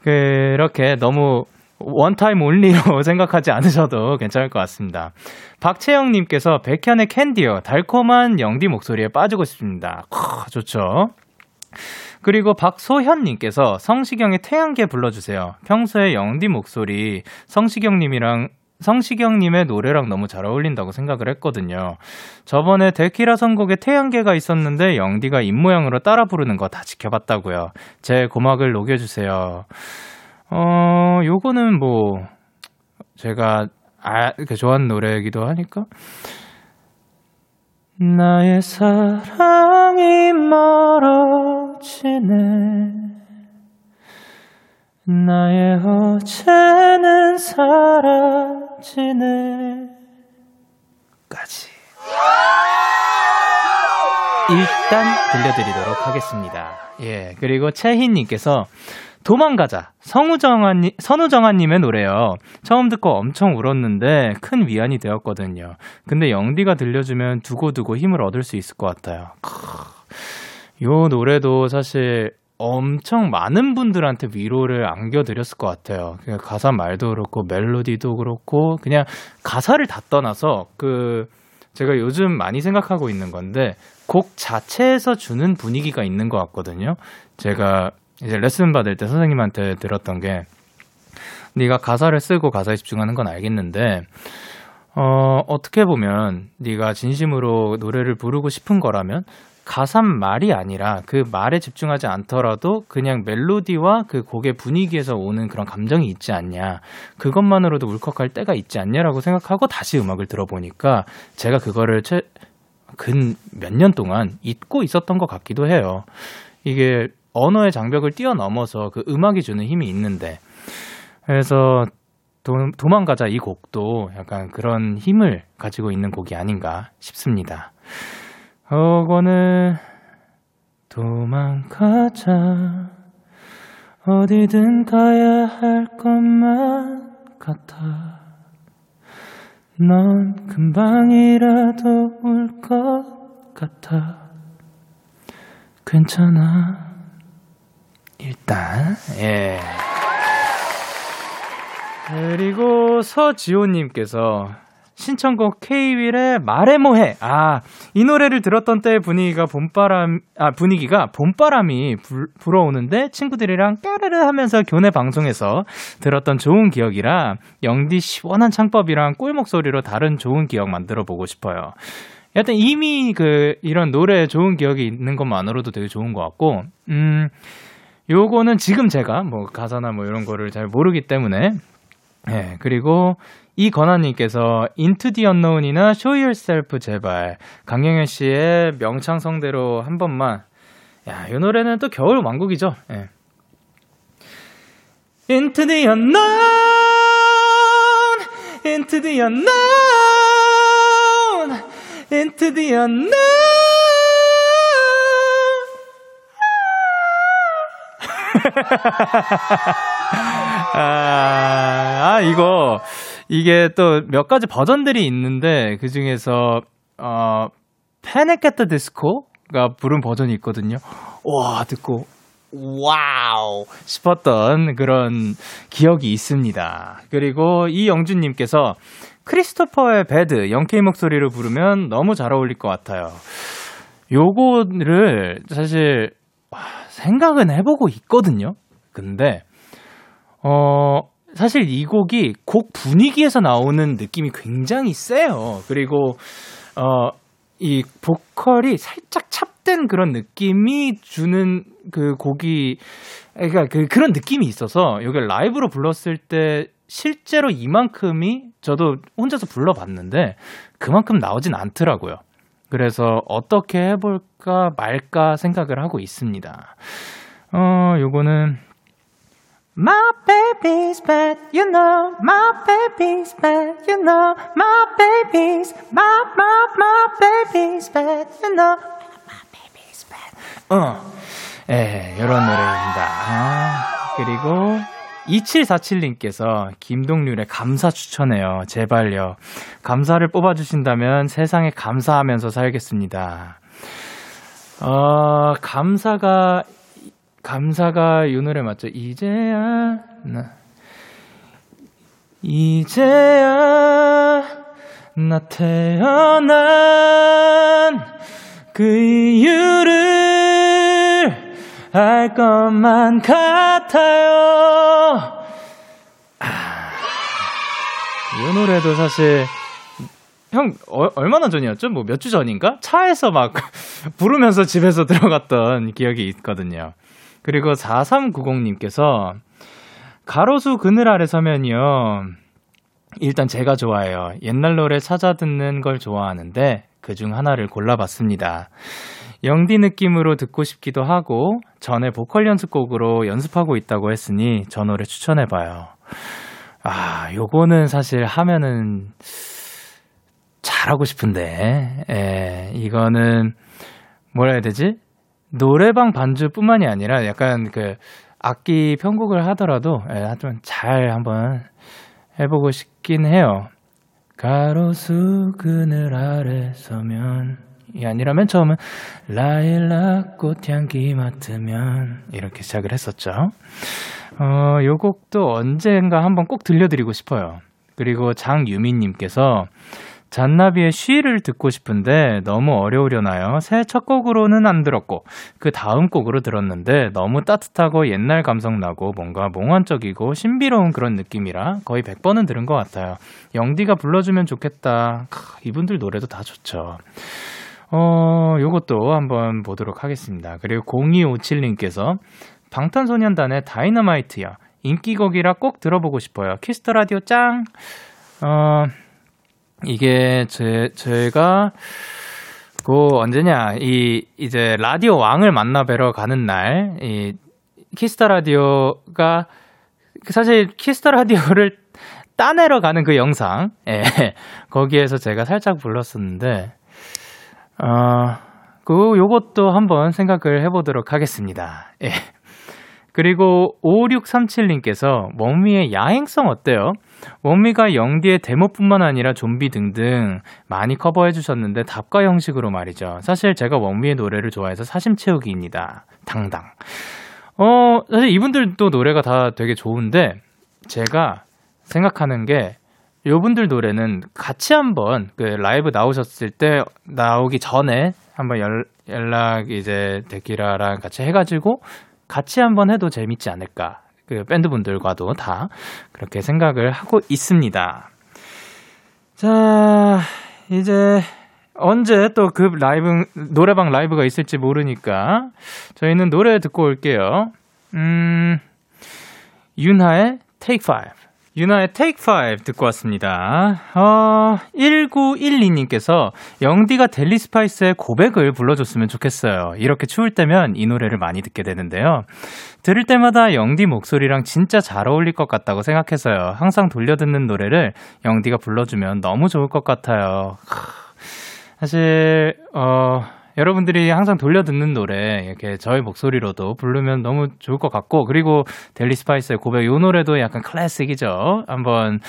그렇게 너무 원타임 올리로 (laughs) 생각하지 않으셔도 괜찮을 것 같습니다. 박채영님께서 백현의 캔디요. 달콤한 영디 목소리에 빠지고 싶습니다. 크, 좋죠. 그리고 박소현님께서 성시경의 태양계 불러주세요. 평소에 영디 목소리 성시경님이랑 성시경님의 노래랑 너무 잘 어울린다고 생각을 했거든요. 저번에 데키라 선곡에 태양계가 있었는데 영디가 입모양으로 따라 부르는 거 다 지켜봤다고요. 제 고막을 녹여주세요. 어, 요거는 뭐, 제가, 아, 이렇게 좋아하는 노래이기도 하니까. 나의 사랑이 멀어지네. 나의 어제는 사라지네. 까지. 일단 들려드리도록 하겠습니다. 예, 그리고 채희님께서 도망가자. 성우정아님, 선우정아님의 노래요. 처음 듣고 엄청 울었는데 큰 위안이 되었거든요. 근데 영디가 들려주면 두고두고 힘을 얻을 수 있을 것 같아요. 크, 요 노래도 사실 엄청 많은 분들한테 위로를 안겨드렸을 것 같아요. 가사 말도 그렇고 멜로디도 그렇고 그냥 가사를 다 떠나서 그 제가 요즘 많이 생각하고 있는 건데 곡 자체에서 주는 분위기가 있는 것 같거든요. 제가 이제 레슨 받을 때 선생님한테 들었던 게 네가 가사를 쓰고 가사에 집중하는 건 알겠는데 어, 어떻게 보면 네가 진심으로 노래를 부르고 싶은 거라면 가사 말이 아니라 그 말에 집중하지 않더라도 그냥 멜로디와 그 곡의 분위기에서 오는 그런 감정이 있지 않냐. 그것만으로도 울컥할 때가 있지 않냐라고 생각하고 다시 음악을 들어보니까 제가 그거를 최, 근몇 년 동안 잊고 있었던 것 같기도 해요. 이게 언어의 장벽을 뛰어넘어서 그 음악이 주는 힘이 있는데. 그래서 도, 도망가자 이 곡도 약간 그런 힘을 가지고 있는 곡이 아닌가 싶습니다. 어거는 도망가자 어디든 가야 할 것만 같아 넌 금방이라도 울것 같아 괜찮아. 일단, 예. 그리고 서지호님께서 신청곡 K-윌의 말해 뭐해. 아, 이 노래를 들었던 때의 분위기가 봄바람, 아, 분위기가 봄바람이 불, 불어오는데 친구들이랑 까르르 하면서 교내 방송에서 들었던 좋은 기억이라 영디 시원한 창법이랑 꿀 목소리로 다른 좋은 기억 만들어 보고 싶어요. 여튼 이미 그, 이런 노래에 좋은 기억이 있는 것만으로도 되게 좋은 것 같고, 음, 요거는 지금 제가 뭐 가사나 뭐 이런 거를 잘 모르기 때문에, 예, 그리고 이 건아님께서 Into the Unknown이나 Show Yourself 제발 강영현 씨의 명창성대로 한 번만 야, 이 노래는 또 겨울 왕국이죠. 예. Into the Unknown Into the Unknown Into the Unknown (laughs) 아, 아, 이거, 이게 또 몇 가지 버전들이 있는데, 그 중에서, 어, At The Disco가 부른 버전이 있거든요. 와, 듣고, 와우! 싶었던 그런 기억이 있습니다. 그리고 이영준님께서 크리스토퍼의 Bad, 영케이 목소리로 부르면 너무 잘 어울릴 것 같아요. 요거를 사실, 생각은 해보고 있거든요. 근데, 어, 사실 이 곡이 곡 분위기에서 나오는 느낌이 굉장히 세요. 그리고, 어, 이 보컬이 살짝 찹된 그런 느낌이 주는 그 곡이, 그러니까 그, 그런 느낌이 있어서 여기 라이브로 불렀을 때 실제로 이만큼이 저도 혼자서 불러봤는데 그만큼 나오진 않더라고요. 그래서 어떻게 해볼까 말까 생각을 하고 있습니다. 어, 요거는 My baby's bad, you know. My baby's bad, you know. My baby's, my, my, my baby's bad, you know. My baby's bad. 어, 예, 요런 노래입니다. 아, 그리고 2747님께서 김동률의 감사 추천해요. 제발요. 감사를 뽑아주신다면 세상에 감사하면서 살겠습니다. 어, 감사가 감사가 이 노래 맞죠? 이제야 나 이제야 나 태어난 그 이유를 알 것만 같아요. 아, 이 노래도 사실 형 어, 얼마나 전이었죠? 뭐 몇 주 전인가? 차에서 막 (laughs) 부르면서 집에서 들어갔던 기억이 있거든요. 그리고 4390님께서 가로수 그늘 아래 서면이요. 일단 제가 좋아해요. 옛날 노래 찾아 듣는 걸 좋아하는데 그중 하나를 골라봤습니다. 영디 느낌으로 듣고 싶기도 하고 전에 보컬 연습곡으로 연습하고 있다고 했으니 저 노래 추천해봐요. 아, 요거는 사실 하면은 잘하고 싶은데, 예, 이거는 뭐라 해야 되지? 노래방 반주뿐만이 아니라 약간 그 악기 편곡을 하더라도 예, 하여튼 잘 한번 해보고 싶긴 해요. 가로수 그늘 아래 서면 이 아니라면 처음은 라일락 꽃향기 맡으면 이렇게 시작을 했었죠. 어, 요 곡도 언젠가 한번 꼭 들려드리고 싶어요. 그리고 장유민님께서 잔나비의 쉬를 듣고 싶은데 너무 어려우려나요? 새 첫 곡으로는 안 들었고 그 다음 곡으로 들었는데 너무 따뜻하고 옛날 감성 나고 뭔가 몽환적이고 신비로운 그런 느낌이라 거의 100번은 들은 것 같아요. 영디가 불러주면 좋겠다. 크, 이분들 노래도 다 좋죠. 어, 요것도 한번 보도록 하겠습니다. 그리고 0257님께서 방탄소년단의 다이너마이트요. 인기곡이라 꼭 들어보고 싶어요. 키스 더 라디오 짱! 어, 이게 제, 제가 그 언제냐, 이, 이제 라디오 왕을 만나 뵈러 가는 날, 이 키스 더 라디오가 사실 키스 더 라디오를 따내러 가는 그 영상, 예, (laughs) 거기에서 제가 살짝 불렀었는데, 어, 그, 요것도 한번 생각을 해보도록 하겠습니다. 예. 그리고 5637님께서 원위의 야행성 어때요? 원위가 영디의 데모뿐만 아니라 좀비 등등 많이 커버해 주셨는데 답가 형식으로 말이죠. 사실 제가 원미의 노래를 좋아해서 사심 채우기입니다. 당당. 어, 사실 이분들도 노래가 다 되게 좋은데 제가 생각하는 게 요분들 노래는 같이 한번 그 라이브 나오셨을 때 나오기 전에 한번 연, 연락 이제 데키라랑 같이 해가지고 같이 한번 해도 재밌지 않을까. 그 밴드 분들과도 다 그렇게 생각을 하고 있습니다. 자, 이제 언제 또 그 라이브, 노래방 라이브가 있을지 모르니까 저희는 노래 듣고 올게요. 음, 윤하의 Take 5. 윤하의 Take 5 듣고 왔습니다. 어, 1912님께서 영디가 델리 스파이스의 고백을 불러줬으면 좋겠어요. 이렇게 추울 때면 이 노래를 많이 듣게 되는데요. 들을 때마다 영디 목소리랑 진짜 잘 어울릴 것 같다고 생각해서요. 항상 돌려듣는 노래를 영디가 불러주면 너무 좋을 것 같아요. 사실, 어, 여러분들이 항상 돌려 듣는 노래 이렇게 저의 목소리로도 부르면 너무 좋을 것 같고 그리고 델리 스파이스의 고백 요 노래도 약간 클래식이죠. 한번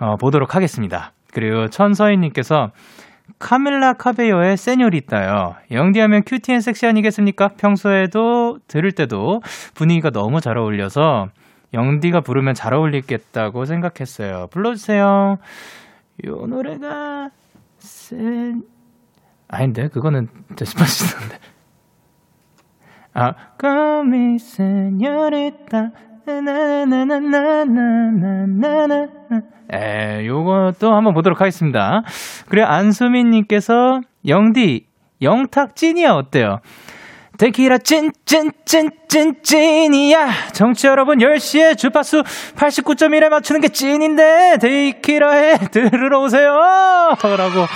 어, 보도록 하겠습니다. 그리고 천서희님께서 카밀라 카베요의 Señorita요. 영디하면 cutie and sexy 아니겠습니까? 평소에도 들을 때도 분위기가 너무 잘 어울려서 영디가 부르면 잘 어울리겠다고 생각했어요. 불러주세요. 요 노래가 센 아닌데 그거는 데스파시토인데. 아, come señorita. 나나나나나나나나나. 에, 요것도 한번 보도록 하겠습니다. 그래 안수민님께서 영디 영탁 찐이야 어때요? 데키라 찐찐찐찐 찐이야 정치 여러분 10시에 주파수 89.1에 맞추는 게 찐인데 데키라에 (laughs) 들으러 오세요 라고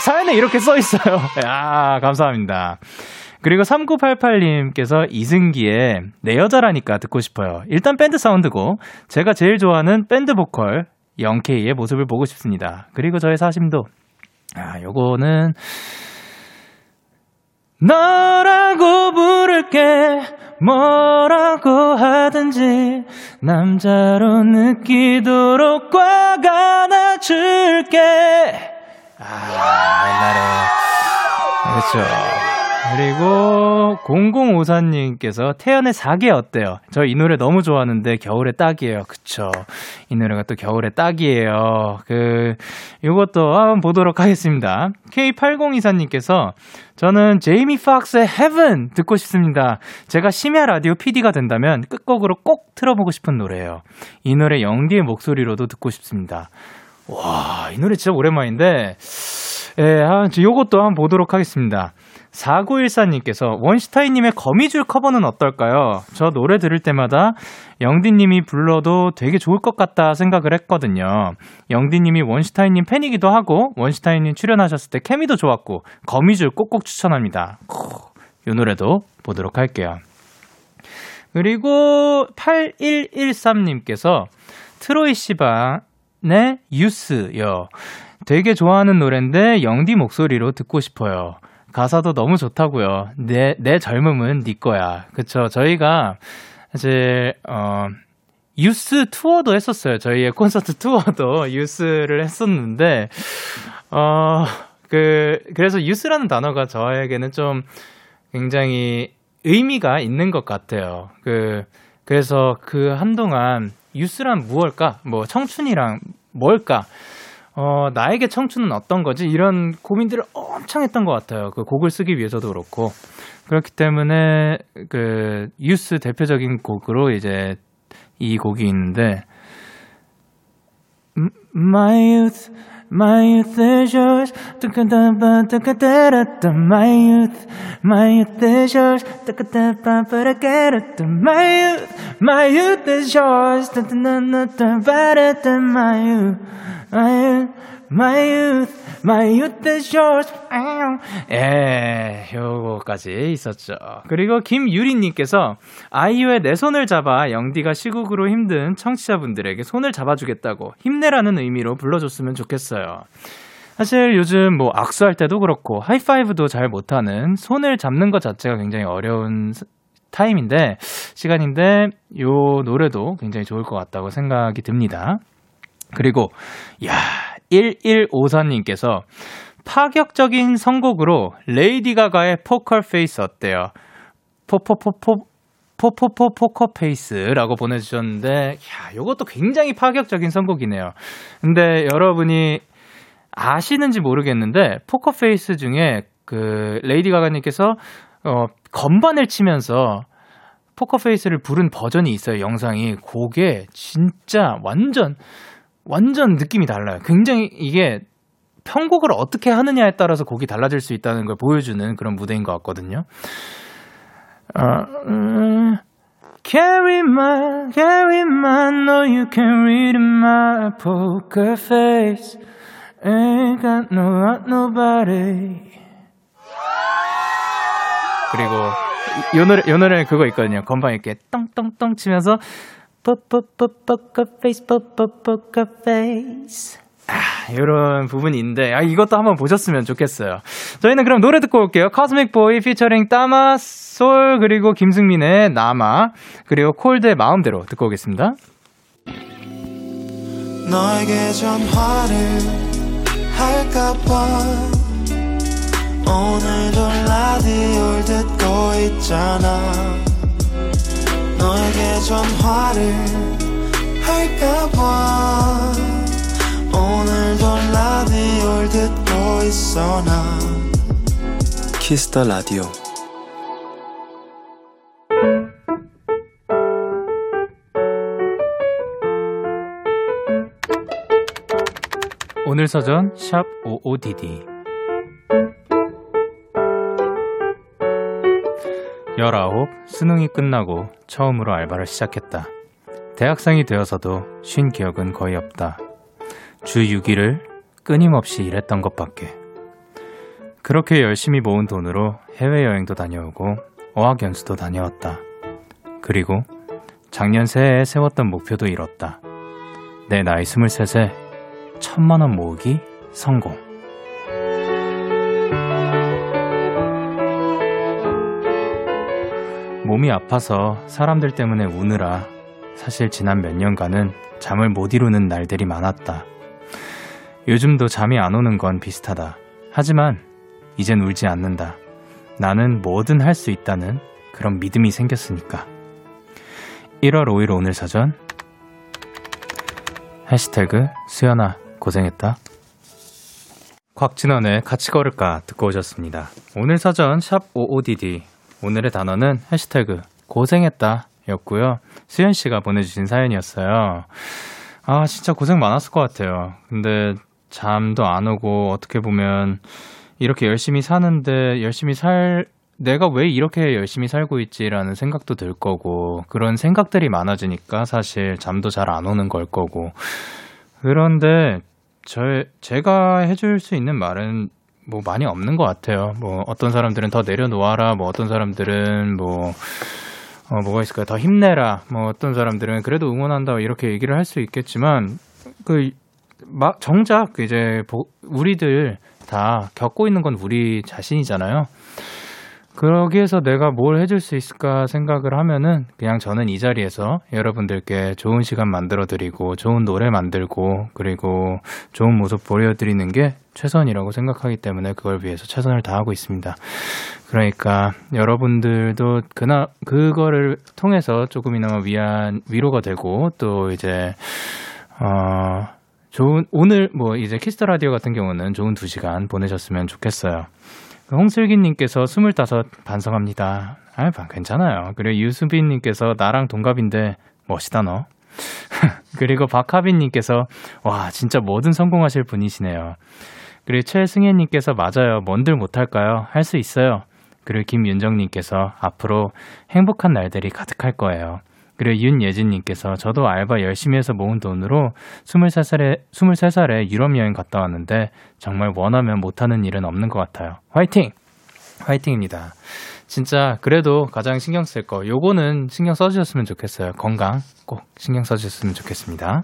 사연에 이렇게 써 있어요. (laughs) 야, 감사합니다. 그리고 3988님께서 이승기의 내 여자라니까 듣고 싶어요. 일단 밴드 사운드고 제가 제일 좋아하는 밴드 보컬 영케이의 모습을 보고 싶습니다. 그리고 저의 사심도 아, 요거는 너라고 부를게 뭐라고 하든지 남자로 느끼도록 꽉 안아줄게 아, 옛날에. 그렇죠. 그리고 0054님께서 태연의 사계 어때요? 저 이 노래 너무 좋아하는데 겨울에 딱이에요. 그쵸. 이 노래가 또 겨울에 딱이에요. 그, 요것도 한번 보도록 하겠습니다. K8024님께서 저는 제이미 팍스의 Heaven 듣고 싶습니다. 제가 심야 라디오 PD가 된다면 끝곡으로 꼭 틀어보고 싶은 노래예요. 이 노래 영디의 목소리로도 듣고 싶습니다. 와, 이 노래 진짜 오랜만인데, 예, 아, 요것도 한번 보도록 하겠습니다. 4914님께서 원시타이님의 거미줄 커버는 어떨까요? 저 노래 들을 때마다 영디님이 불러도 되게 좋을 것 같다 생각을 했거든요. 영디님이 원시타이님 팬이기도 하고 원시타이님 출연하셨을 때 케미도 좋았고 거미줄 꼭꼭 추천합니다. 이 노래도 보도록 할게요. 그리고 8113님께서 트로이 씨방 네, 유스요. 되게 좋아하는 노래인데 영디 목소리로 듣고 싶어요. 가사도 너무 좋다고요. 내, 내 젊음은 네 거야. 그쵸. 저희가 사실, 어, 유스 투어도 했었어요. 저희의 콘서트 투어도 (laughs) 유스를 했었는데, 어, 그, 그래서 유스라는 단어가 저에게는 좀 굉장히 의미가 있는 것 같아요. 그, 그래서 그 한동안 유스란 무엇일까? 뭐 청춘이랑 뭘까? 어, 나에게 청춘은 어떤 거지? 이런 고민들을 엄청 했던 것 같아요. 그 곡을 쓰기 위해서도 그렇고. 그렇기 때문에 그 유스 대표적인 곡으로 이제 이 곡이 있는데 My youth My youth is yours. My youth, my youth is yours. My youth, my youth is yours. My youth, my youth, my youth, my youth is yours. 예, 요거까지 있었죠. 그리고 김유리님께서 아이유의 내 손을 잡아 영디가 시국으로 힘든 청취자분들에게 손을 잡아주겠다고 힘내라는 의미로 불러줬으면 좋겠어요. 사실 요즘 뭐 악수할 때도 그렇고 하이파이브도 잘 못하는 손을 잡는 것 자체가 굉장히 어려운 타임인데, 시간인데, 요 노래도 굉장히 좋을 것 같다고 생각이 듭니다. 그리고, 야 1154님께서 파격적인 선곡으로 레이디 가가의 포커페이스 어때요? 포포포포 포포포 포커페이스라고 보내주셨는데, 야, 요것도 굉장히 파격적인 선곡이네요. 근데 여러분이 아시는지 모르겠는데, 포커페이스 중에 그, 레이디 가가님께서, 어, 건반을 치면서 포커페이스를 부른 버전이 있어요, 영상이. 그게 진짜 완전, 완전 느낌이 달라요. 굉장히 이게 편곡을 어떻게 하느냐에 따라서 곡이 달라질 수 있다는 걸 보여주는 그런 무대인 것 같거든요. 어, 음, carry my, carry my, know you can read my poker face. Ain't got no, nobody. 그리고 요 노래 요 노래 그거 있거든요. 건반 이렇게 똥똥똥 치면서 포포포포커 페이스 포포포커 페이스 아, 이런 부분이 있는데 아, 이것도 한번 보셨으면 좋겠어요. 저희는 그럼 노래 듣고 올게요. Cosmic Boy 피처링 따마 SOLE 그리고 김승민의 나마 그리고 콜드의 마음대로 듣고 오겠습니다. 너에게 전화를 할까봐 오늘도 라디오를 듣고 있잖아 너에게 전화를 할까 봐. 오늘도 라디오를 듣고 있어 나. 키스터 라디오 오늘 서전 샵 55DD 19 수능이 끝나고 처음으로 알바를 시작했다. 대학생이 되어서도 쉰 기억은 거의 없다. 주 6일을 끊임없이 일했던 것밖에. 그렇게 열심히 모은 돈으로 해외여행도 다녀오고 어학연수도 다녀왔다. 그리고 작년 새해에 세웠던 목표도 이뤘다. 내 나이 23세 천만원 모으기 성공. 몸이 아파서 사람들 때문에 우느라 사실 지난 몇 년간은 잠을 못 이루는 날들이 많았다. 요즘도 잠이 안 오는 건 비슷하다. 하지만 이젠 울지 않는다. 나는 뭐든 할 수 있다는 그런 믿음이 생겼으니까. 1월 5일 오늘 사전 해시태그 수연아 고생했다. 곽진원의 같이 걸을까 듣고 오셨습니다. 오늘 사전 샵 55DD 오늘의 단어는 해시태그 고생했다 였고요. 수연 씨가 보내주신 사연이었어요. 아, 진짜 고생 많았을 것 같아요. 근데 잠도 안 오고 어떻게 보면 이렇게 열심히 사는데 열심히 살, 내가 왜 이렇게 열심히 살고 있지라는 생각도 들 거고 그런 생각들이 많아지니까 사실 잠도 잘 안 오는 걸 거고 그런데 저 제가 해줄 수 있는 말은 뭐 많이 없는 것 같아요. 뭐 어떤 사람들은 더 내려놓아라, 뭐 어떤 사람들은 뭐 어, 뭐가 있을까요? 더 힘내라. 뭐 어떤 사람들은 그래도 응원한다 이렇게 얘기를 할 수 있겠지만 그 막 정작 이제 우리들 다 겪고 있는 건 우리 자신이잖아요. 그러기에서 내가 뭘 해줄 수 있을까 생각을 하면은 그냥 저는 이 자리에서 여러분들께 좋은 시간 만들어 드리고 좋은 노래 만들고 그리고 좋은 모습 보여드리는 게 최선이라고 생각하기 때문에 그걸 위해서 최선을 다하고 있습니다. 그러니까 여러분들도 그나 그거를 통해서 조금이나마 위안 위로가 되고 또 이제 어 좋은 오늘 뭐 이제 키스 더 라디오 같은 경우는 좋은 두 시간 보내셨으면 좋겠어요. 홍슬기님께서 스물다섯 반성합니다. 아, 괜찮아요. 그리고 유수빈님께서 나랑 동갑인데 멋있다 너. (laughs) 그리고 박하빈님께서 와 진짜 뭐든 성공하실 분이시네요. 그리고 최승혜님께서 맞아요. 뭔들 못할까요? 할 수 있어요. 그리고 김윤정님께서 앞으로 행복한 날들이 가득할 거예요. 그리고 윤예진님께서 저도 알바 열심히 해서 모은 돈으로 23살에, 23살에 유럽 여행 갔다 왔는데 정말 원하면 못하는 일은 없는 것 같아요. 화이팅! 화이팅입니다. 진짜 그래도 가장 신경 쓸 거, 요거는 신경 써주셨으면 좋겠어요. 건강 꼭 신경 써주셨으면 좋겠습니다.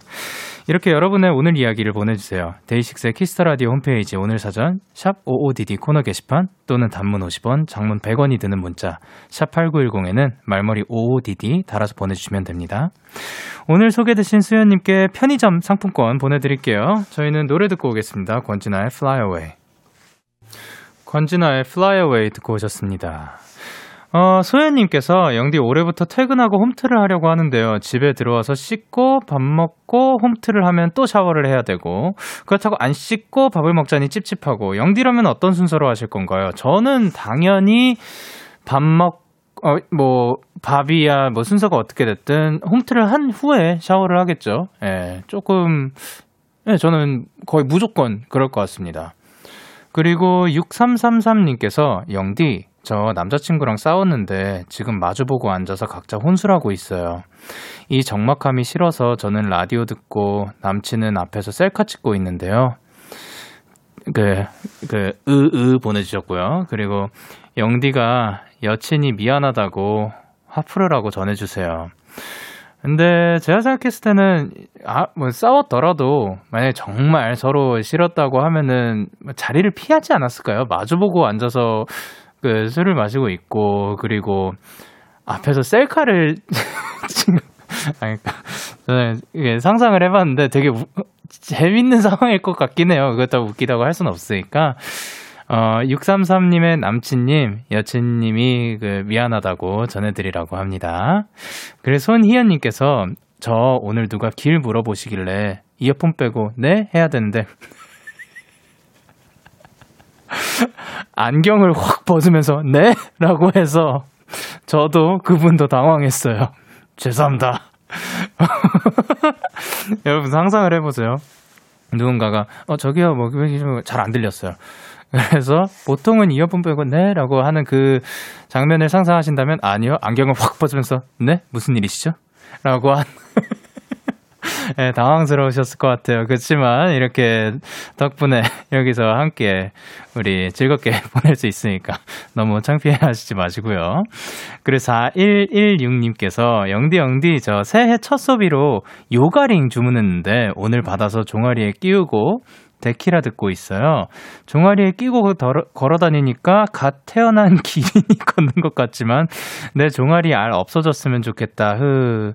이렇게 여러분의 오늘 이야기를 보내주세요. 데이식스의 키스 더 라디오 홈페이지 오늘 사전 샵 55DD 코너 게시판 또는 단문 50원, 장문 100원이 드는 문자 샵 8910에는 말머리 55DD 달아서 보내주시면 됩니다. 오늘 소개되신 수현님께 편의점 상품권 보내드릴게요. 저희는 노래 듣고 오겠습니다. 권진아의 Fly Away. 권진아의 Fly Away 듣고 오셨습니다. 어, 소연님께서 영디 올해부터 퇴근하고 홈트를 하려고 하는데요. 집에 들어와서 씻고 밥 먹고 홈트를 하면 또 샤워를 해야 되고 그렇다고 안 씻고 밥을 먹자니 찝찝하고 영디라면 어떤 순서로 하실 건가요? 저는 당연히 밥 먹, 어, 뭐, 밥이야, 뭐 순서가 어떻게 됐든 홈트를 한 후에 샤워를 하겠죠. 예, 조금, 예, 저는 거의 무조건 그럴 것 같습니다. 그리고 6333님께서 영디, 저 남자친구랑 싸웠는데 지금 마주보고 앉아서 각자 혼술하고 있어요. 이 적막함이 싫어서 저는 라디오 듣고 남친은 앞에서 셀카 찍고 있는데요. 그, 그, 으, 으 보내주셨고요. 그리고 영디가 여친이 미안하다고 화풀으라고 전해주세요. 근데 제가 생각했을 때는 아 뭐 싸웠더라도 만약에 정말 서로 싫었다고 하면은 뭐 자리를 피하지 않았을까요? 마주보고 앉아서 그 술을 마시고 있고 그리고 앞에서 셀카를 (laughs) 지금 아니 그러니까 저는 이게 상상을 해봤는데 되게 우, 재밌는 (laughs) 상황일 것 같긴 해요. 그렇다고 웃기다고 할 수는 없으니까. 어, 633님의 남친님, 여친님이 그 미안하다고 전해드리라고 합니다. 그래서 손희연님께서 저 오늘 누가 길 물어보시길래 이어폰 빼고 네? 해야 되는데 안경을 확 벗으면서 네? 라고 해서 저도 그분도 당황했어요. 죄송합니다. (laughs) 여러분 상상을 해보세요. 누군가가 어 저기요 뭐 잘 안 들렸어요. 그래서 보통은 이어폰 빼고 네라고 하는 그 장면을 상상하신다면 아니요 안경을 확 벗으면서 네 무슨 일이시죠? 라고 한 네, 당황스러우셨을 것 같아요. 그렇지만 이렇게 덕분에 (laughs) 여기서 함께 우리 즐겁게 (laughs) 보낼 수 있으니까 너무 창피해 하시지 마시고요. 그래서 4116님께서 영디 영디 저 새해 첫 소비로 요가링 주문했는데 오늘 받아서 종아리에 끼우고 데키라 듣고 있어요. 종아리에 끼고 걸어 다니니까 갓 태어난 (laughs) 기린이 걷는 것 같지만 내 종아리 알 없어졌으면 좋겠다. 흐.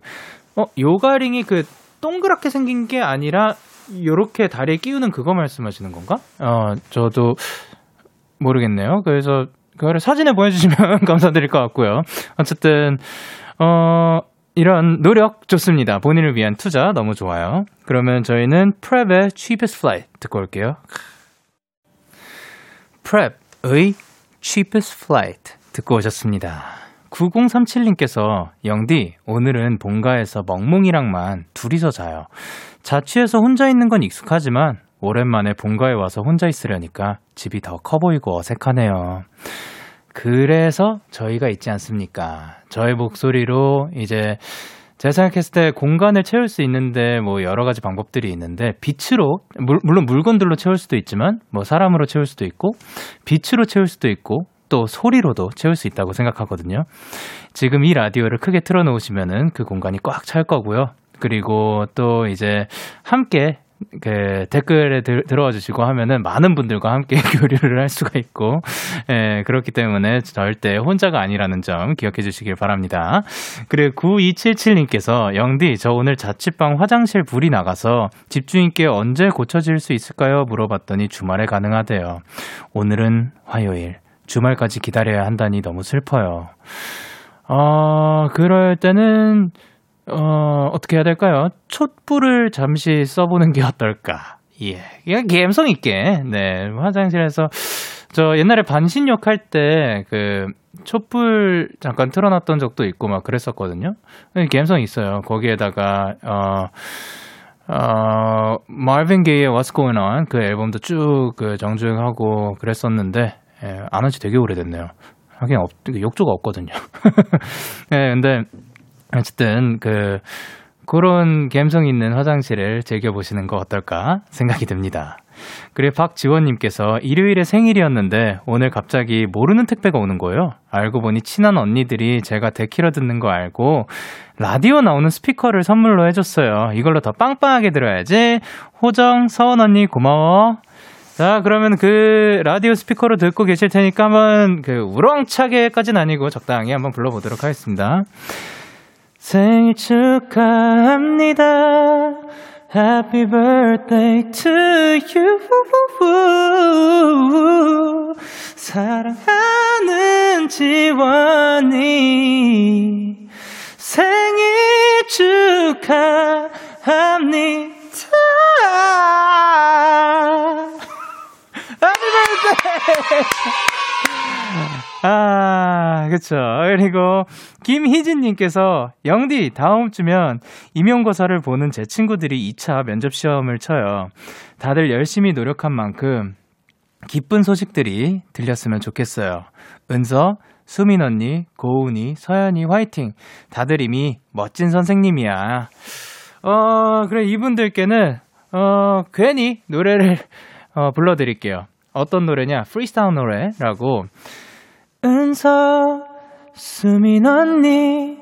어, 요가링이 그 동그랗게 생긴 게 아니라 요렇게 다리에 끼우는 그거 말씀하시는 건가? 어, 저도 모르겠네요. 그래서 그거를 사진에 보여주시면 (laughs) 감사드릴 것 같고요. 어쨌든 어 이런 노력 좋습니다. 본인을 위한 투자 너무 좋아요. 그러면 저희는 프랩의 Cheapest Flight 듣고 올게요. 프랩의 Cheapest Flight 듣고 오셨습니다. 9037님께서 영디 오늘은 본가에서 멍멍이랑만 둘이서 자요. 자취해서 혼자 있는 건 익숙하지만 오랜만에 본가에 와서 혼자 있으려니까 집이 더 커 보이고 어색하네요. 그래서 저희가 있지 않습니까? 저의 목소리로 이제 제가 생각했을 때 공간을 채울 수 있는데 뭐 여러 가지 방법들이 있는데 빛으로 물 론 물건들로 채울 수도 있지만 뭐 사람으로 채울 수도 있고 빛으로 채울 수도 있고 또 소리로도 채울 수 있다고 생각하거든요. 지금 이 라디오를 크게 틀어놓으시면은 그 공간이 꽉 찰 거고요. 그리고 또 이제 함께 그 댓글에 들, 들어와 주시고 하면은 많은 분들과 함께 (laughs) 교류를 할 수가 있고, 예, 그렇기 때문에 절대 혼자가 아니라는 점 기억해 주시길 바랍니다. 그리고 9277님께서 영디, 저 오늘 자취방 화장실 불이 나가서 집주인 께 언제 고쳐질 수 있을까요? 물어봤더니 주말에 가능하대요. 오늘은 화요일. 주말까지 기다려야 한다니 너무 슬퍼요. 어, 그럴 때는, 어, 어떻게 해야 될까요? 촛불을 잠시 써보는 게 어떨까? 예. 그냥 감성 있게, 네. 화장실에서, 저 옛날에 반신욕 할 때, 그, 촛불 잠깐 틀어놨던 적도 있고 막 그랬었거든요. 감성 있어요. 거기에다가, 어, 어, 마빈 게이의 What's Going On 그 앨범도 쭉 그 정주행하고 그랬었는데, 예, 안한 지 되게 오래됐네요. 하긴 없, 욕조가 없거든요. (laughs) 예, 근데 어쨌든 그 그런 감성 있는 화장실을 즐겨보시는 거 어떨까 생각이 듭니다. 그리고 박지원님께서 일요일에 생일이었는데 오늘 갑자기 모르는 택배가 오는 거예요. 알고 보니 친한 언니들이 제가 데키러 듣는 거 알고 라디오 나오는 스피커를 선물로 해줬어요. 이걸로 더 빵빵하게 들어야지. 호정, 서원 언니 고마워. 자, 그러면 그 라디오 스피커로 듣고 계실 테니까 한번 그 우렁차게까지는 아니고 적당히 한번 불러보도록 하겠습니다. 생일 축하합니다. Happy birthday to you. 사랑하는 지원이 생일 축하합니다. (laughs) 아, 그쵸. 그리고, 김희진님께서, 영디, 다음 주면 임용고사를 보는 제 친구들이 2차 면접 시험을 쳐요. 다들 열심히 노력한 만큼, 기쁜 소식들이 들렸으면 좋겠어요. 은서, 수민 언니, 고은이, 서연이 화이팅! 다들 이미 멋진 선생님이야. 어, 그래, 이분들께는, 어, 괜히 노래를, 어, 불러드릴게요. 어떤 노래냐? 프리스타일 노래라고. 은서, 수민 언니,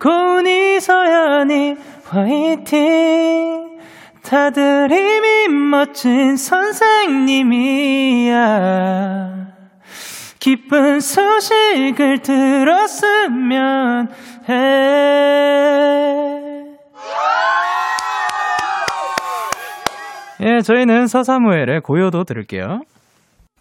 고은이, 서연이, 화이팅! 다들 이미 멋진 선생님이야. 기쁜 소식을 들었으면 해. 예, 저희는 서사무엘의 고요도 들을게요.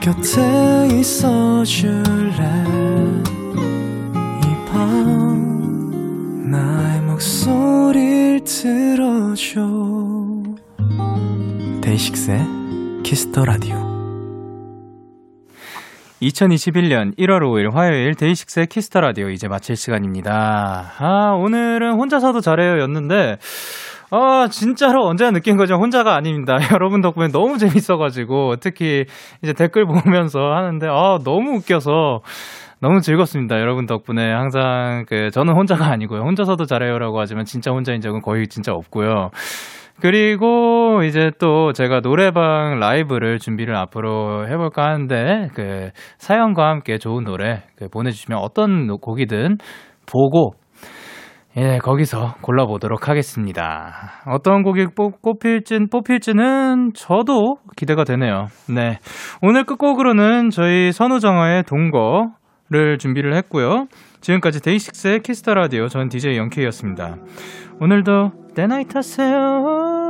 곁에 있어 줄래? 이 밤 나의 목소리를 들어줘. 데이식스의 키스 더 라디오 2021년 1월 5일 화요일 데이식스의 키스 더 라디오 이제 마칠 시간입니다. 아, 오늘은 혼자서도 잘해요 였는데, 아, 진짜로 언제나 느낀 거죠. 혼자가 아닙니다. (laughs) 여러분 덕분에 너무 재밌어가지고, 특히 이제 댓글 보면서 하는데, 아, 너무 웃겨서, 너무 즐겁습니다. 여러분 덕분에 항상 그, 저는 혼자가 아니고요. 혼자서도 잘해요라고 하지만 진짜 혼자인 적은 거의 진짜 없고요. 그리고 이제 또 제가 노래방 라이브를 준비를 앞으로 해볼까 하는데 그 사연과 함께 좋은 노래 그 보내주시면 어떤 곡이든 보고 예 거기서 골라보도록 하겠습니다. 어떤 곡이 뽑, 뽑힐진 뽑힐지는 저도 기대가 되네요. 네 오늘 끝곡으로는 저희 선우정아의 동거를 준비를 했고요. 지금까지 데이식스의 키스 더 라디오 전 DJ 영케이였습니다. 오늘도 데나잇 타세요.